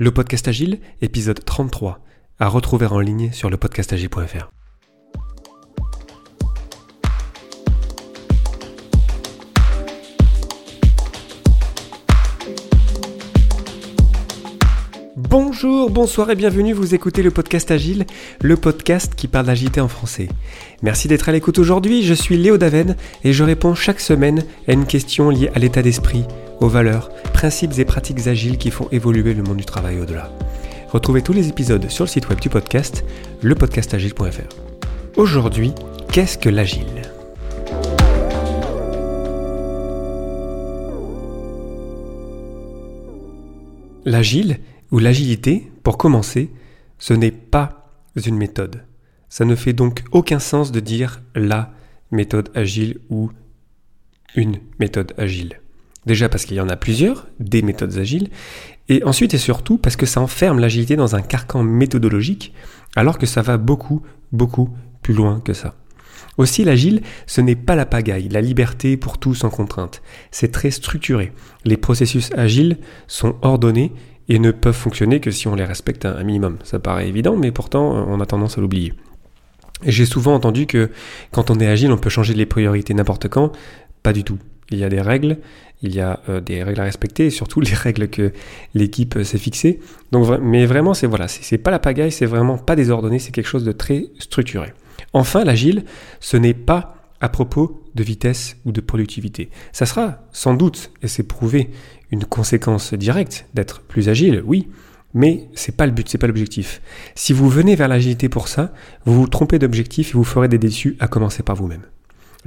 Le podcast Agile, épisode 33, à retrouver en ligne sur le podcastagile.fr. Bonjour, bonsoir et bienvenue, vous écoutez le podcast Agile, le podcast qui parle d'agilité en français. Merci d'être à l'écoute aujourd'hui, je suis Léo Daven et je réponds chaque semaine à une question liée à l'état d'esprit, aux valeurs, principes et pratiques agiles qui font évoluer le monde du travail au-delà. Retrouvez tous les épisodes sur le site web du podcast, lepodcastagile.fr. Aujourd'hui, qu'est-ce que l'agile? L'agile, ou l'agilité, pour commencer, ce n'est pas une méthode. Ça ne fait donc aucun sens de dire la méthode agile ou une méthode agile. Déjà parce qu'il y en a plusieurs, des méthodes agiles, et ensuite et surtout parce que ça enferme l'agilité dans un carcan méthodologique, alors que ça va beaucoup, beaucoup plus loin que ça. Aussi, l'agile, ce n'est pas la pagaille, la liberté pour tout sans contrainte. C'est très structuré. Les processus agiles sont ordonnés et ne peuvent fonctionner que si on les respecte un minimum. Ça paraît évident, mais pourtant, on a tendance à l'oublier. J'ai souvent entendu que quand on est agile, on peut changer les priorités n'importe quand. Pas du tout. Il y a des règles, il y a euh, des règles à respecter, surtout les règles que l'équipe euh, s'est fixées. Donc, mais vraiment, c'est voilà, c'est pas la pagaille, c'est vraiment pas désordonné, c'est quelque chose de très structuré. Enfin, l'agile, ce n'est pas à propos de vitesse ou de productivité. Ça sera sans doute, et c'est prouvé, une conséquence directe d'être plus agile, oui, mais c'est pas le but, c'est pas l'objectif. Si vous venez vers l'agilité pour ça, vous vous trompez d'objectif et vous ferez des déçus à commencer par vous-même.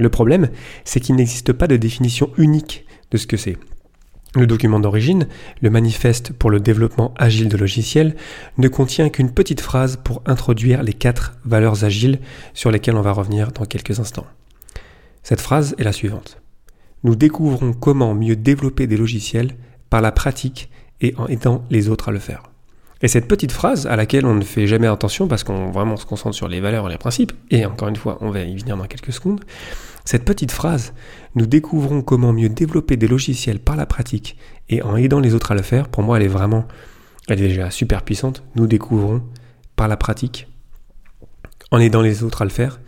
Le problème, c'est qu'il n'existe pas de définition unique de ce que c'est. Le document d'origine, le manifeste pour le développement agile de logiciels, ne contient qu'une petite phrase pour introduire les quatre valeurs agiles sur lesquelles on va revenir dans quelques instants. Cette phrase est la suivante. Nous découvrons comment mieux développer des logiciels par la pratique et en aidant les autres à le faire. Et cette petite phrase, à laquelle on ne fait jamais attention parce qu'on vraiment se concentre sur les valeurs et les principes, et encore une fois, on va y venir dans quelques secondes, cette petite phrase, nous découvrons comment mieux développer des logiciels par la pratique et en aidant les autres à le faire, pour moi elle est vraiment, elle est déjà super puissante, nous découvrons par la pratique, en aidant les autres à le faire.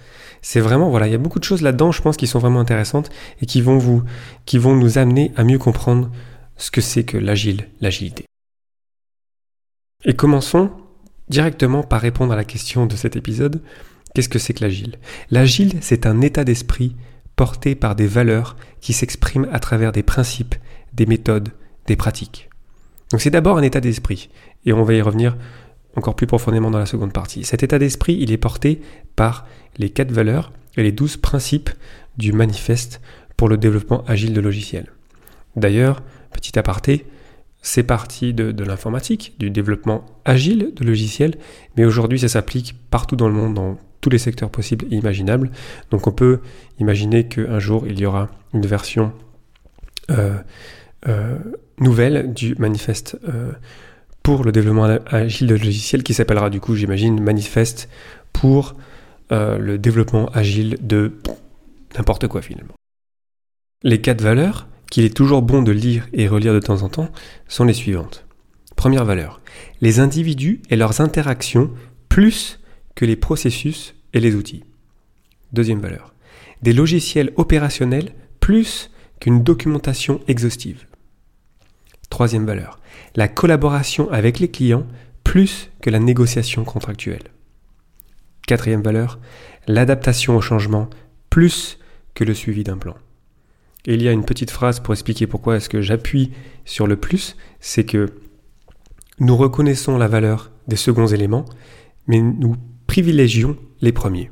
C'est vraiment, voilà, il y a beaucoup de choses là-dedans, je pense, qui sont vraiment intéressantes et qui vont vous, qui vont nous amener à mieux comprendre ce que c'est que l'agile, l'agilité. Et commençons directement par répondre à la question de cet épisode. Qu'est-ce que c'est que l'agile? L'agile, c'est un état d'esprit porté par des valeurs qui s'expriment à travers des principes, des méthodes, des pratiques. Donc c'est d'abord un état d'esprit, et on va y revenir encore plus profondément dans la seconde partie. Cet état d'esprit, il est porté par les quatre valeurs et les douze principes du manifeste pour le développement agile de logiciels. D'ailleurs, petit aparté, c'est parti de, l'informatique, du développement agile de logiciels, mais aujourd'hui ça s'applique partout dans le monde, dans tous les secteurs possibles et imaginables. Donc on peut imaginer qu'un jour il y aura une version euh, euh, nouvelle du manifeste euh, pour le développement agile de logiciels qui s'appellera du coup, j'imagine, manifeste pour le développement agile de n'importe quoi finalement. Les quatre valeurs qu'il est toujours bon de lire et relire de temps en temps sont les suivantes. Première valeur, les individus et leurs interactions plus que les processus et les outils. Deuxième valeur, des logiciels opérationnels plus qu'une documentation exhaustive. Troisième valeur, la collaboration avec les clients plus que la négociation contractuelle. Quatrième valeur, l'adaptation au changement plus que le suivi d'un plan. Et il y a une petite phrase pour expliquer pourquoi est-ce que j'appuie sur le plus, c'est que nous reconnaissons la valeur des seconds éléments, mais nous privilégions les premiers.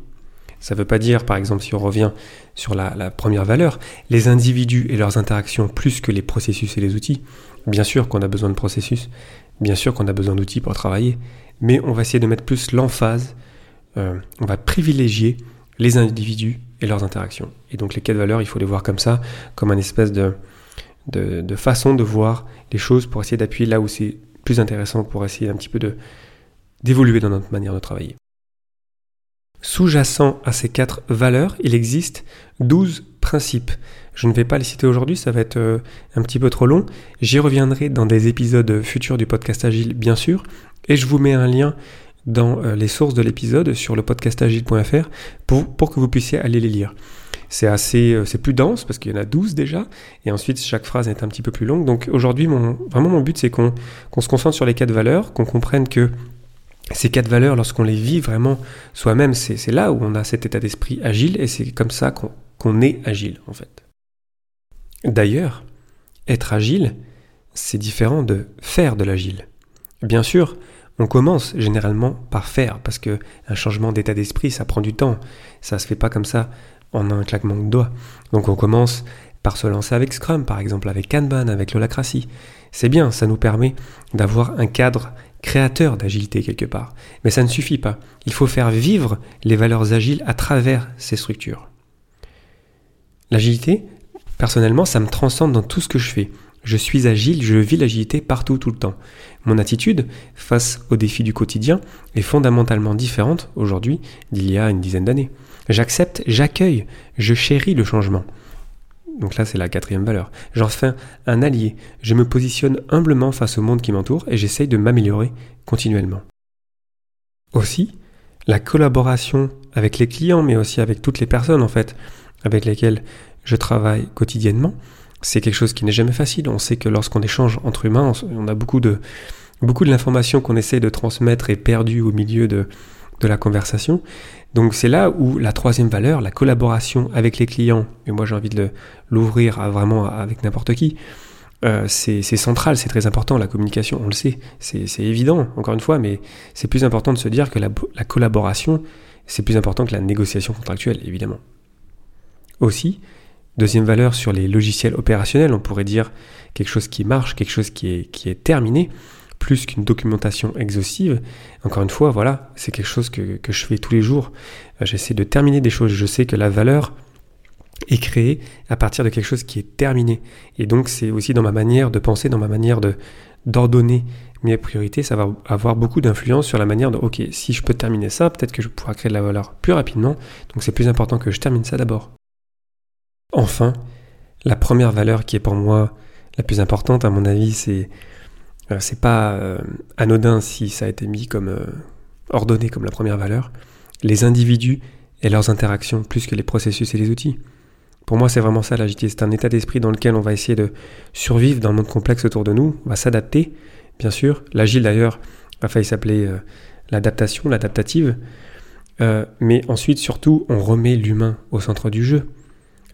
Ça ne veut pas dire, par exemple, si on revient sur la, première valeur, les individus et leurs interactions plus que les processus et les outils. Bien sûr qu'on a besoin de processus, bien sûr qu'on a besoin d'outils pour travailler, mais on va essayer de mettre plus l'emphase, euh, on va privilégier les individus et leurs interactions. Et donc les quatre valeurs, il faut les voir comme ça, comme un espèce de, façon de voir les choses pour essayer d'appuyer là où c'est plus intéressant, pour essayer un petit peu d'évoluer dans notre manière de travailler. Sous-jacent à ces quatre valeurs, il existe 12 principes. Je ne vais pas les citer aujourd'hui, ça va être euh, un petit peu trop long. J'y reviendrai dans des épisodes futurs du podcast Agile, bien sûr. Et je vous mets un lien dans euh, les sources de l'épisode sur le podcastagile.fr pour, pour que vous puissiez aller les lire. C'est assez, euh, c'est plus dense parce qu'il y en a 12 déjà, et ensuite chaque phrase est un petit peu plus longue. Donc aujourd'hui, vraiment mon but c'est qu'on se concentre sur les quatre valeurs, qu'on comprenne que ces quatre valeurs, lorsqu'on les vit vraiment soi-même, c'est là où on a cet état d'esprit agile, et c'est comme ça qu'on est agile en fait. D'ailleurs, être agile, c'est différent de faire de l'agile. Bien sûr, on commence généralement par faire, parce que un changement d'état d'esprit, ça prend du temps. Ça se fait pas comme ça en un claquement de doigts. Donc on commence par se lancer avec Scrum, par exemple, avec Kanban, avec l'holacratie. C'est bien, ça nous permet d'avoir un cadre créateur d'agilité quelque part. Mais ça ne suffit pas. Il faut faire vivre les valeurs agiles à travers ces structures. L'agilité, personnellement, ça me transcende dans tout ce que je fais. Je suis agile, je vis l'agilité partout, tout le temps. Mon attitude face aux défis du quotidien est fondamentalement différente aujourd'hui d'il y a une dizaine d'années. J'accepte, j'accueille, je chéris le changement. Donc là, c'est la quatrième valeur. J'en fais un allié. Je me positionne humblement face au monde qui m'entoure et j'essaye de m'améliorer continuellement. Aussi, la collaboration avec les clients, mais aussi avec toutes les personnes en fait avec lesquelles je travaille quotidiennement, c'est quelque chose qui n'est jamais facile. On sait que lorsqu'on échange entre humains, on a beaucoup de, beaucoup de l'information qu'on essaie de transmettre est perdue au milieu de, de la conversation. Donc c'est là où la troisième valeur, la collaboration avec les clients, et moi j'ai envie de l'ouvrir vraiment avec n'importe qui, euh, c'est central, c'est très important, la communication, on le sait, c'est évident, encore une fois, mais c'est plus important de se dire que la, la collaboration, c'est plus important que la négociation contractuelle, évidemment. Aussi, Deuxième valeur sur les logiciels opérationnels, on pourrait dire quelque chose qui marche, quelque chose qui est terminé, plus qu'une documentation exhaustive. Encore une fois, voilà, c'est quelque chose que, je fais tous les jours. Euh, j'essaie de terminer des choses. Je sais que la valeur est créée à partir de quelque chose qui est terminé. Et donc c'est aussi dans ma manière de penser, dans ma manière d'ordonner mes priorités, ça va avoir beaucoup d'influence sur la manière de, ok, si je peux terminer ça, peut-être que je pourrai créer de la valeur plus rapidement. Donc c'est plus important que je termine ça d'abord. Enfin, la première valeur qui est pour moi la plus importante, à mon avis, c'est c'est pas euh, anodin si ça a été mis comme euh, ordonné comme la première valeur. Les individus et leurs interactions plus que les processus et les outils. Pour moi, c'est vraiment ça l'agilité. C'est un état d'esprit dans lequel on va essayer de survivre dans le monde complexe autour de nous. On va s'adapter, bien sûr. L'agile d'ailleurs a failli s'appeler l'adaptation, l'adaptative. mais ensuite, surtout, on remet l'humain au centre du jeu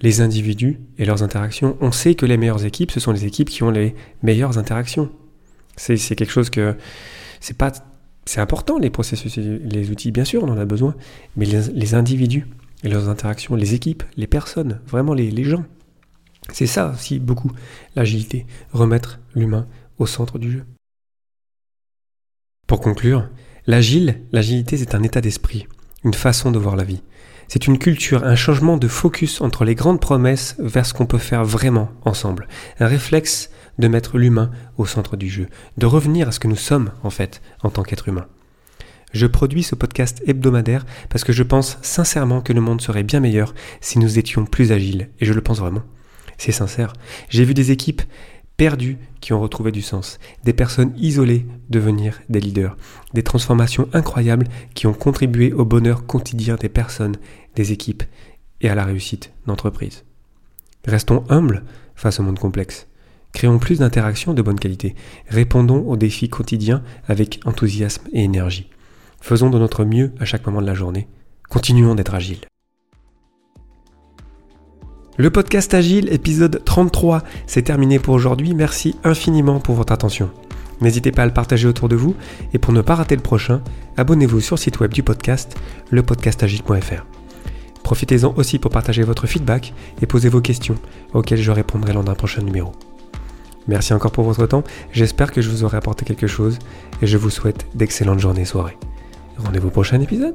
les individus et leurs interactions. On sait que les meilleures équipes, ce sont les équipes qui ont les meilleures interactions. C'est quelque chose que c'est pas c'est important les processus les outils bien sûr on en a besoin mais les, individus et leurs interactions les équipes les personnes vraiment les, les gens. C'est ça aussi beaucoup l'agilité remettre l'humain au centre du jeu. Pour conclure l'agile l'agilité c'est un état d'esprit une façon de voir la vie. C'est une culture, un changement de focus entre les grandes promesses vers ce qu'on peut faire vraiment ensemble. Un réflexe de mettre l'humain au centre du jeu, de revenir à ce que nous sommes en fait en tant qu'être humain. Je produis ce podcast hebdomadaire parce que je pense sincèrement que le monde serait bien meilleur si nous étions plus agiles, et je le pense vraiment. C'est sincère. J'ai vu des équipes perdus qui ont retrouvé du sens, des personnes isolées devenir des leaders, des transformations incroyables qui ont contribué au bonheur quotidien des personnes, des équipes et à la réussite d'entreprises. Restons humbles face au monde complexe. Créons plus d'interactions de bonne qualité. Répondons aux défis quotidiens avec enthousiasme et énergie. Faisons de notre mieux à chaque moment de la journée. Continuons d'être agiles. Le podcast Agile, épisode 33, c'est terminé pour aujourd'hui. Merci infiniment pour votre attention. N'hésitez pas à le partager autour de vous et pour ne pas rater le prochain, abonnez-vous sur le site web du podcast, lepodcastagile.fr. Profitez-en aussi pour partager votre feedback et poser vos questions auxquelles je répondrai lors d'un prochain numéro. Merci encore pour votre temps, j'espère que je vous aurai apporté quelque chose et je vous souhaite d'excellentes journées et soirées. Rendez-vous au prochain épisode